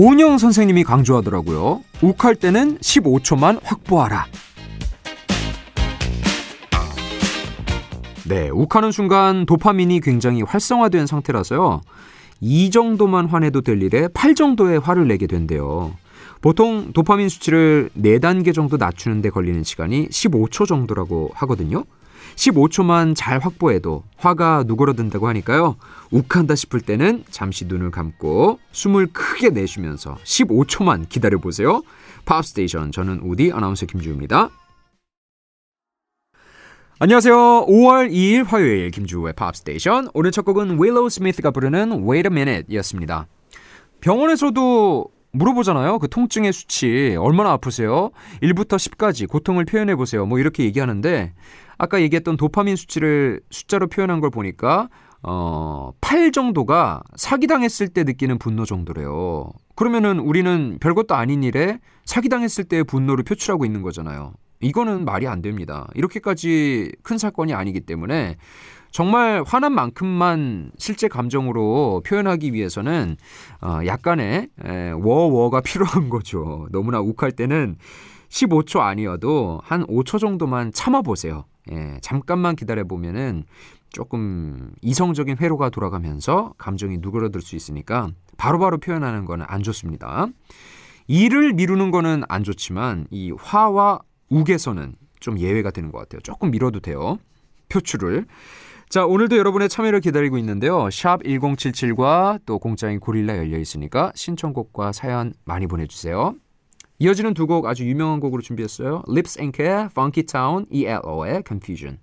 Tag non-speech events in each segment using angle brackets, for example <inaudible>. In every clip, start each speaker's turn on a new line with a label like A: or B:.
A: 오은영 선생님이 강조하더라고요. 욱할 때는 15초만 확보하라. 네, 욱하는 순간 도파민이 굉장히 활성화된 상태라서요. 이 정도만 화내도 될 일에 8 정도의 화를 내게 된대요. 보통 도파민 수치를 4단계 정도 낮추는데 걸리는 시간이 15초 정도라고 하거든요. 15초만 잘 확보해도 화가 누그러든다고 하니까요. 욱한다 싶을 때는 잠시 눈을 감고 숨을 크게 내쉬면서 15초만 기다려보세요. 팝스테이션 저는 우디 아나운서 김주우입니다. 안녕하세요. 5월 2일 화요일 김주우의 팝스테이션 오늘 첫 곡은 윌로우 스미스가 부르는 Wait a Minute 이었습니다. 병원에서도 물어보잖아요. 그 통증의 수치 얼마나 아프세요? 1부터 10까지 고통을 표현해 보세요. 뭐 이렇게 얘기하는데 아까 얘기했던 도파민 수치를 숫자로 표현한 걸 보니까 어, 8 정도가 사기당했을 때 느끼는 분노 정도래요. 그러면은 우리는 별것도 아닌 일에 사기당했을 때의 분노를 표출하고 있는 거잖아요. 이거는 말이 안 됩니다. 이렇게까지 큰 사건이 아니기 때문에 정말 화난 만큼만 실제 감정으로 표현하기 위해서는 어, 약간의 에, 워워가 <laughs> 필요한 거죠. 너무나 욱할 때는 15초 아니어도 한 5초 정도만 참아보세요. 예, 잠깐만 기다려보면은 조금 이성적인 회로가 돌아가면서 감정이 누그러들 수 있으니까 바로바로 바로 표현하는 거는 안 좋습니다. 일을 미루는 거는 안 좋지만 이 화와 욱에서는 좀 예외가 되는 것 같아요. 조금 미뤄도 돼요. 표출을. 자, 오늘도 여러분의 참여를 기다리고 있는데요. 샵 1077과 또 공짜인 고릴라 열려 있으니까 신청곡과 사연 많이 보내주세요. 이어지는 두 곡 아주 유명한 곡으로 준비했어요. Lips Inc.의 Funky Town, ELO의 Confusion.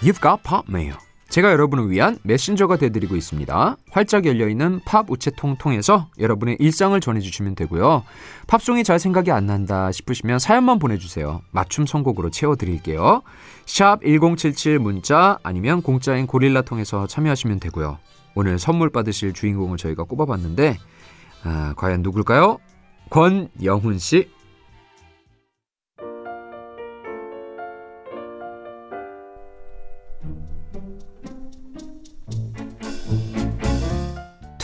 A: You've got pop mail. 제가 여러분을 위한 메신저가 되드리고 있습니다. 활짝 열려있는 팝 우체통 통해서 여러분의 일상을 전해주시면 되고요. 팝송이 잘 생각이 안 난다 싶으시면 사연만 보내주세요. 맞춤 선곡으로 채워드릴게요. 샵 1077 문자 아니면 공짜인 고릴라 통해서 참여하시면 되고요. 오늘 선물 받으실 주인공을 저희가 꼽아봤는데 아, 과연 누굴까요? 권영훈 씨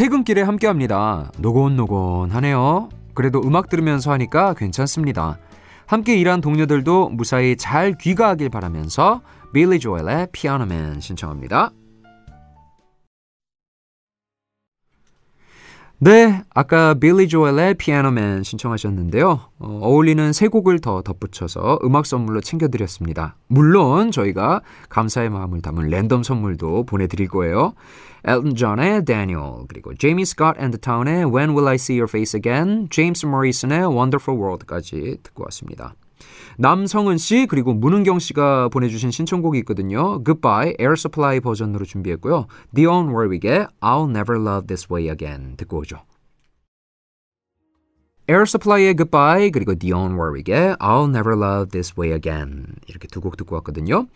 A: 퇴근길에 함께 합니다. 노곤노곤하네요. 그래도 음악 들으면서 하니까 괜찮습니다. 함께 일한 동료들도 무사히 잘 귀가하길 바라면서 빌리 조엘의 Piano Man 신청합니다. 네, 아까 빌리 조엘의 Piano Man 신청하셨는데요. 어울리는 세 곡을 더 덧붙여서 음악 선물로 챙겨드렸습니다. 물론 저희가 감사의 마음을 담은 랜덤 선물도 보내드릴 거예요. 엘튼 존의 Daniel, 그리고 제이미 스콧 앤드 타운의 When Will I See Your Face Again, 제임스 모리슨의 Wonderful World까지 듣고 왔습니다. 남성은 씨 그리고 문은경 씨가 보내주신 신청곡이 있거든요. Goodbye Air Supply 버전으로 준비했고요. Dion Warwick의 I'll Never Love This Way Again 듣고 오죠. Air Supply의 Goodbye 그리고 Dion Warwick의 I'll Never Love This Way Again 이렇게 두 곡 듣고 왔거든요.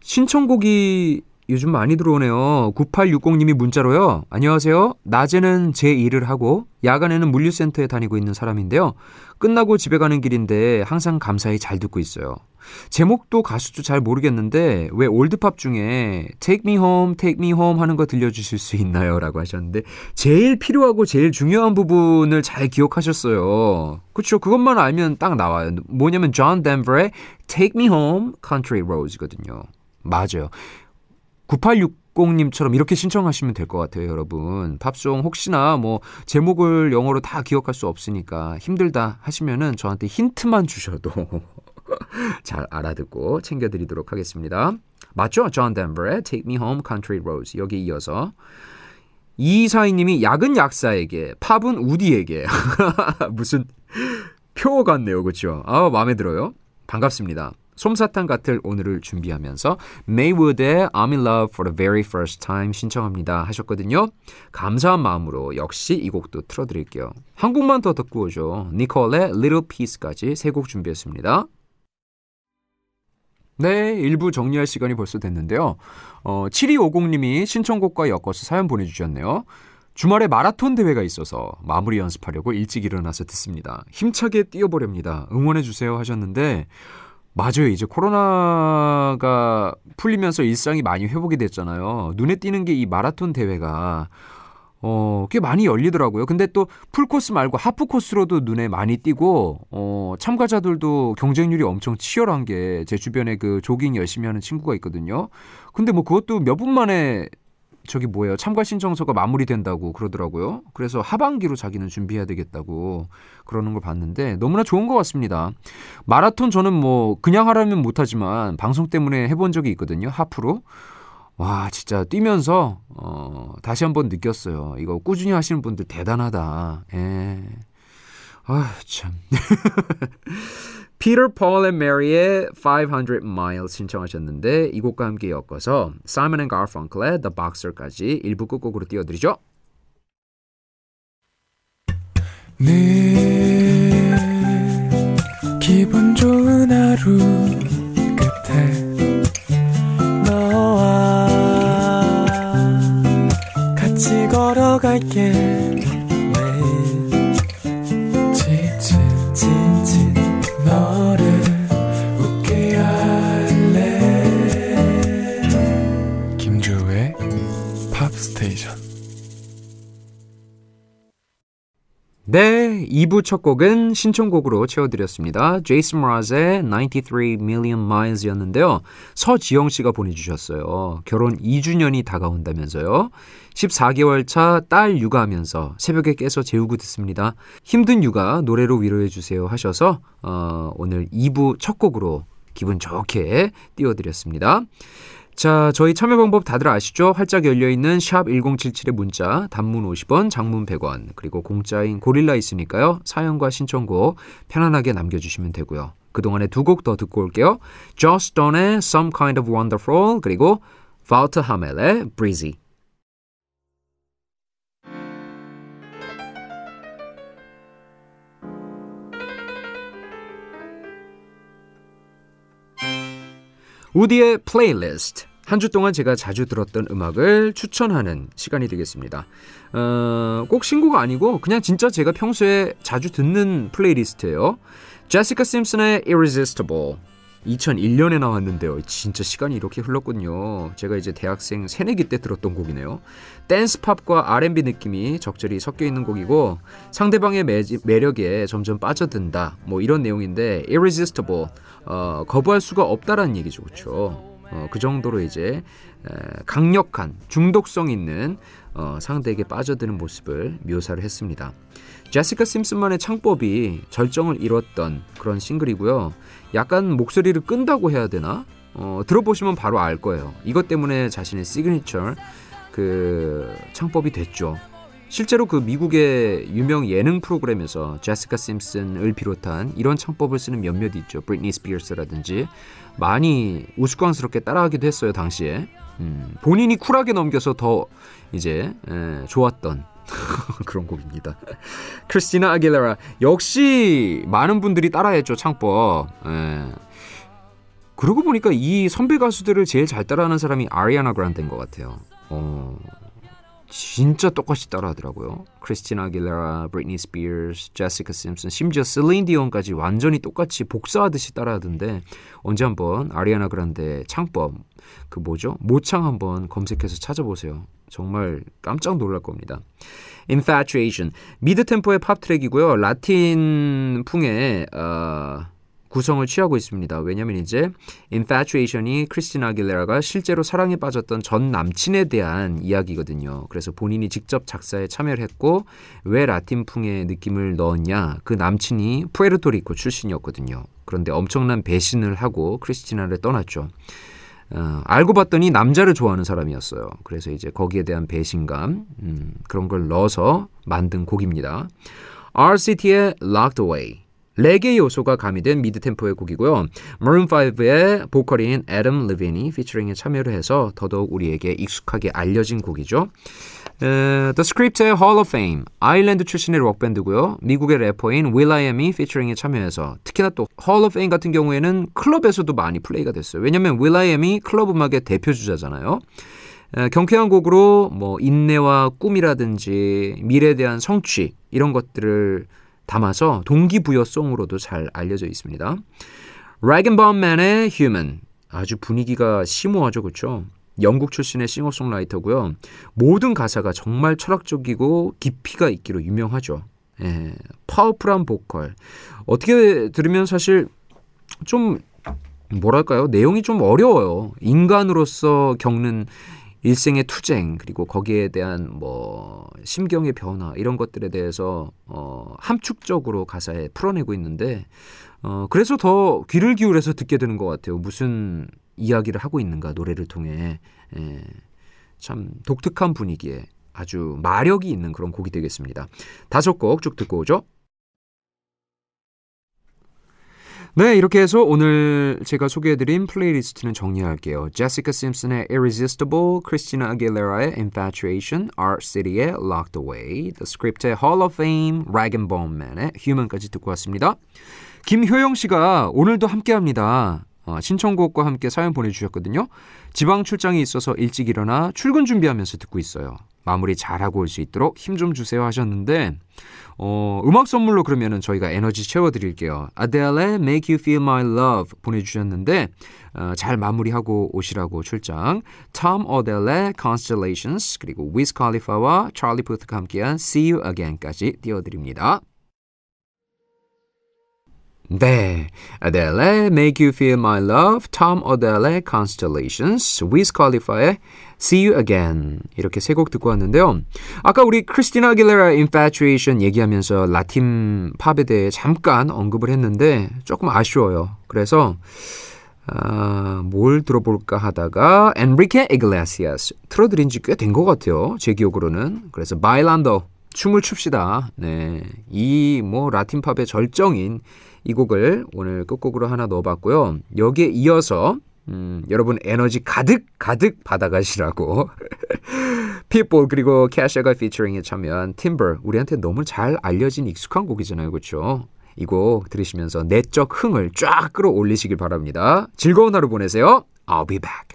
A: 신청곡이 요즘 많이 들어오네요. 9860님이 문자로요. 안녕하세요. 낮에는 제 일을 하고 야간에는 물류센터에 다니고 있는 사람인데요. 끝나고 집에 가는 길인데 항상 감사히 잘 듣고 있어요. 제목도 가수도 잘 모르겠는데 왜 올드팝 중에 Take Me Home, Take Me Home 하는 거 들려주실 수 있나요? 라고 하셨는데 제일 필요하고 제일 중요한 부분을 잘 기억하셨어요. 그렇죠. 그것만 알면 딱 나와요. 뭐냐면 존 덴버의 Take Me Home, Country Roads거든요. 맞아요. 9860님처럼 이렇게 신청하시면 될 것 같아요, 여러분. 팝송 혹시나 뭐 제목을 영어로 다 기억할 수 없으니까 힘들다 하시면은 저한테 힌트만 주셔도 <laughs> 잘 알아듣고 챙겨드리도록 하겠습니다. 맞죠? 존 덴버의 Take Me Home Country Roads 여기 이어서 이사희님이 약은 약사에게 팝은 우디에게 <laughs> 무슨 표어 같네요, 그렇죠? 아 마음에 들어요. 반갑습니다. 솜사탕 같을 오늘을 준비하면서 Maywood의 I'm in love for the very first time 신청합니다 하셨거든요. 감사한 마음으로 역시 이 곡도 틀어드릴게요. 한 곡만 더 듣고 오죠. 니콜의 Little Piece까지 세 곡 준비했습니다. 네, 일부 정리할 시간이 벌써 됐는데요. 어, 7250님이 신청곡과 엮어서 사연 보내주셨네요. 주말에 마라톤 대회가 있어서 마무리 연습하려고 일찍 일어나서 듣습니다. 힘차게 뛰어보렵니다. 응원해주세요 하셨는데, 맞아요. 이제 코로나가 풀리면서 일상이 많이 회복이 됐잖아요. 눈에 띄는 게 이 마라톤 대회가 어, 꽤 많이 열리더라고요. 근데 또 풀코스 말고 하프 코스로도 눈에 많이 띄고, 어, 참가자들도 경쟁률이 엄청 치열한 게 제 주변에 그 조깅 열심히 하는 친구가 있거든요. 근데 뭐 그것도 몇 분 만에 저기 뭐예요. 참가 신청서가 마무리된다고 그러더라고요. 그래서 하반기로 자기는 준비해야 되겠다고 그러는 걸 봤는데 너무나 좋은 것 같습니다. 마라톤 저는 뭐 그냥 하라면 못하지만 방송 때문에 해본 적이 있거든요. 하프로. 와, 진짜 뛰면서, 어, 다시 한번 느꼈어요. 이거 꾸준히 하시는 분들 대단하다. 예. 아, 참. <laughs> Peter, Paul and Mary의 500 Miles 신청하셨는데 이 곡과 함께 엮어서 Simon and Garfunkel의 The Boxer까지 일부 끝곡으로 띄워드리죠.
B: 늘 기분 좋은 하루 끝에 너와 같이 걸어갈게
A: 2부 첫 곡은 신청곡으로 채워드렸습니다. 제이슨 브라즈의 93 Million Miles였는데요. 서지영 씨가 보내주셨어요. 결혼 2주년이 다가온다면서요. 14개월 차 딸 육아하면서 새벽에 깨서 재우고 듣습니다. 힘든 육아 노래로 위로해주세요 하셔서 어, 오늘 2부 첫 곡으로 기분 좋게 띄워드렸습니다. 자, 저희 참여 방법 다들 아시죠? 활짝 열려있는 샵 1077의 문자, 단문 50원, 장문 100원, 그리고 공짜인 고릴라 있으니까요. 사연과 신청곡 편안하게 남겨주시면 되고요. 그동안에 두 곡 더 듣고 올게요. Joss Stone의 Some Kind of Wonderful, 그리고 Wouter Hamel의 Breezy. 우디의 플레이리스트. 한 주 동안 제가 자주 들었던 음악을 추천하는 시간이 되겠습니다. 어, 꼭 신곡 아니고 그냥 진짜 제가 평소에 자주 듣는 플레이리스트예요. 제시카 심슨의 Irresistible. 2001년에 나왔는데요. 진짜 시간이 이렇게 흘렀군요. 제가 이제 대학생 새내기 때 들었던 곡이네요. 댄스 팝과 R&B 느낌이 적절히 섞여 있는 곡이고 상대방의 매, 매력에 점점 빠져든다. 뭐 이런 내용인데 Irresistible. 어, 거부할 수가 없다라는 얘기죠. 그렇죠? 어, 그 정도로 이제 에, 강력한 중독성 있는 어, 상대에게 빠져드는 모습을 묘사를 했습니다. 제시카 심슨만의 창법이 절정을 이뤘던 그런 싱글이고요. 약간 목소리를 끈다고 해야 되나? 어, 들어보시면 바로 알 거예요. 이것 때문에 자신의 시그니처 그 창법이 됐죠. 실제로 그 미국의 유명 예능 프로그램에서 제시카 심슨을 비롯한 이런 창법을 쓰는 몇몇 있죠. 브리트니 스피어스라든지 많이 우스꽝스럽게 따라하기도 했어요 당시에. 음, 본인이 쿨하게 넘겨서 더 이제 에, 좋았던 <laughs> 그런 곡입니다. 크리스티나 아길레라 역시 많은 분들이 따라했죠 창법. 에. 그러고 보니까 이 선배 가수들을 제일 잘 따라하는 사람이 아리아나 그란데인 것 같아요. 어, 진짜 똑같이 따라하더라고요. 크리스티나 아길레라, 브리트니 스피어스, 제시카 심슨, 심지어 셀린 디온까지 완전히 똑같이 복사하듯이 따라하던데 언제 한번 아리아나 그란데 창법 그 뭐죠? 모창 한번 검색해서 찾아보세요. 정말 깜짝 놀랄 겁니다. Infatuation mid tempo의 팝 트랙이고요. 라틴 풍의 어, 구성을 취하고 있습니다. 왜냐면 이제 Infatuation이 크리스티나 아길레라가 실제로 사랑에 빠졌던 전 남친에 대한 이야기거든요. 그래서 본인이 직접 작사에 참여를 했고 왜 라틴풍의 느낌을 넣었냐? 그 남친이 푸에르토리코 출신이었거든요. 그런데 엄청난 배신을 하고 크리스티나를 떠났죠. 어, 알고 봤더니 남자를 좋아하는 사람이었어요. 그래서 이제 거기에 대한 배신감 음, 그런 걸 넣어서 만든 곡입니다. R. City의 Locked Away 레게 요소가 가미된 mid tempo의 곡이고요. Maroon 5의 보컬인 애덤 리바인이 featuring에 참여를 해서 더더욱 우리에게 익숙하게 알려진 곡이죠. 에, The Script의 Hall of Fame, 아일랜드 출신의 록밴드고요. 미국의 래퍼인 will.i.am이 featuring에 참여해서 특히나 또 Hall of Fame 같은 경우에는 클럽에서도 많이 플레이가 됐어요. 왜냐하면 will.i.am이 클럽 음악의 대표 주자잖아요. 에, 경쾌한 곡으로 뭐 인내와 꿈이라든지 미래에 대한 성취 이런 것들을 담아서 동기부여송으로도 잘 알려져 있습니다. Man의 Human. 아주 분위기가 심오하죠, 그렇죠? 영국 출신의 싱어송라이터고요. 모든 가사가 정말 철학적이고 깊이가 있기로 유명하죠. 예, 파워풀한 보컬. 어떻게 들으면 사실 좀 뭐랄까요? 내용이 좀 어려워요. 인간으로서 겪는 일생의 투쟁 그리고 거기에 대한 뭐 심경의 변화 이런 것들에 대해서 어 함축적으로 가사에 풀어내고 있는데 어 그래서 더 귀를 기울여서 듣게 되는 것 같아요. 무슨 이야기를 하고 있는가 노래를 통해 예, 참 독특한 분위기에 아주 마력이 있는 그런 곡이 되겠습니다. 다섯 곡 쭉 듣고 오죠. 네, 이렇게 해서 오늘 제가 소개해드린 playlist는 정리할게요. 제시카 심슨의 Irresistible, 크리스티나 아길레라의 Infatuation, R. City의 Locked Away, The Script의 Hall of Fame, Rag'n'Bone Man의 Human까지 듣고 왔습니다. 김효영 씨가 오늘도 함께합니다. 어, 신청곡과 함께 사연 보내주셨거든요. 지방 출장이 있어서 일찍 일어나 출근 준비하면서 듣고 있어요. 마무리 잘하고 올 수 있도록 힘 좀 주세요 하셨는데 어, 음악 선물로 그러면은 저희가 에너지 채워드릴게요. 아델의 Make You Feel My Love 보내주셨는데 어, 잘 마무리하고 오시라고 출장. 톰 어델의 Constellations 그리고 위스 칼리파와 찰리 푸트가 함께한 See You Again까지 띄워드립니다. 네, 아델의 Make You Feel My Love, 톰 어델의 Constellations, 위스 칼리파의 See You Again 이렇게 세 곡 듣고 왔는데요. 아까 우리 크리스티나 아길레라 Infatuation 얘기하면서 라틴 팝에 대해 잠깐 언급을 했는데 조금 아쉬워요. 그래서 아, 뭘 들어볼까 하다가 엔리케 이글레시아스 틀어드린 지 꽤 된 것 같아요. 제 기억으로는. 그래서 Bailando 춤을 춥시다. 네, 이 뭐 라틴 팝의 절정인 이 곡을 오늘 끝곡으로 하나 넣어봤고요. 여기에 이어서 음, 여러분 에너지 가득 가득 받아가시라고. <laughs> 피볼 그리고 케샤가 featuring에 참여한 Timber 우리한테 너무 잘 알려진 익숙한 곡이잖아요. 그렇죠 이 곡 들으시면서 내적 흥을 쫙 끌어올리시길 바랍니다. 즐거운 하루 보내세요. I'll be back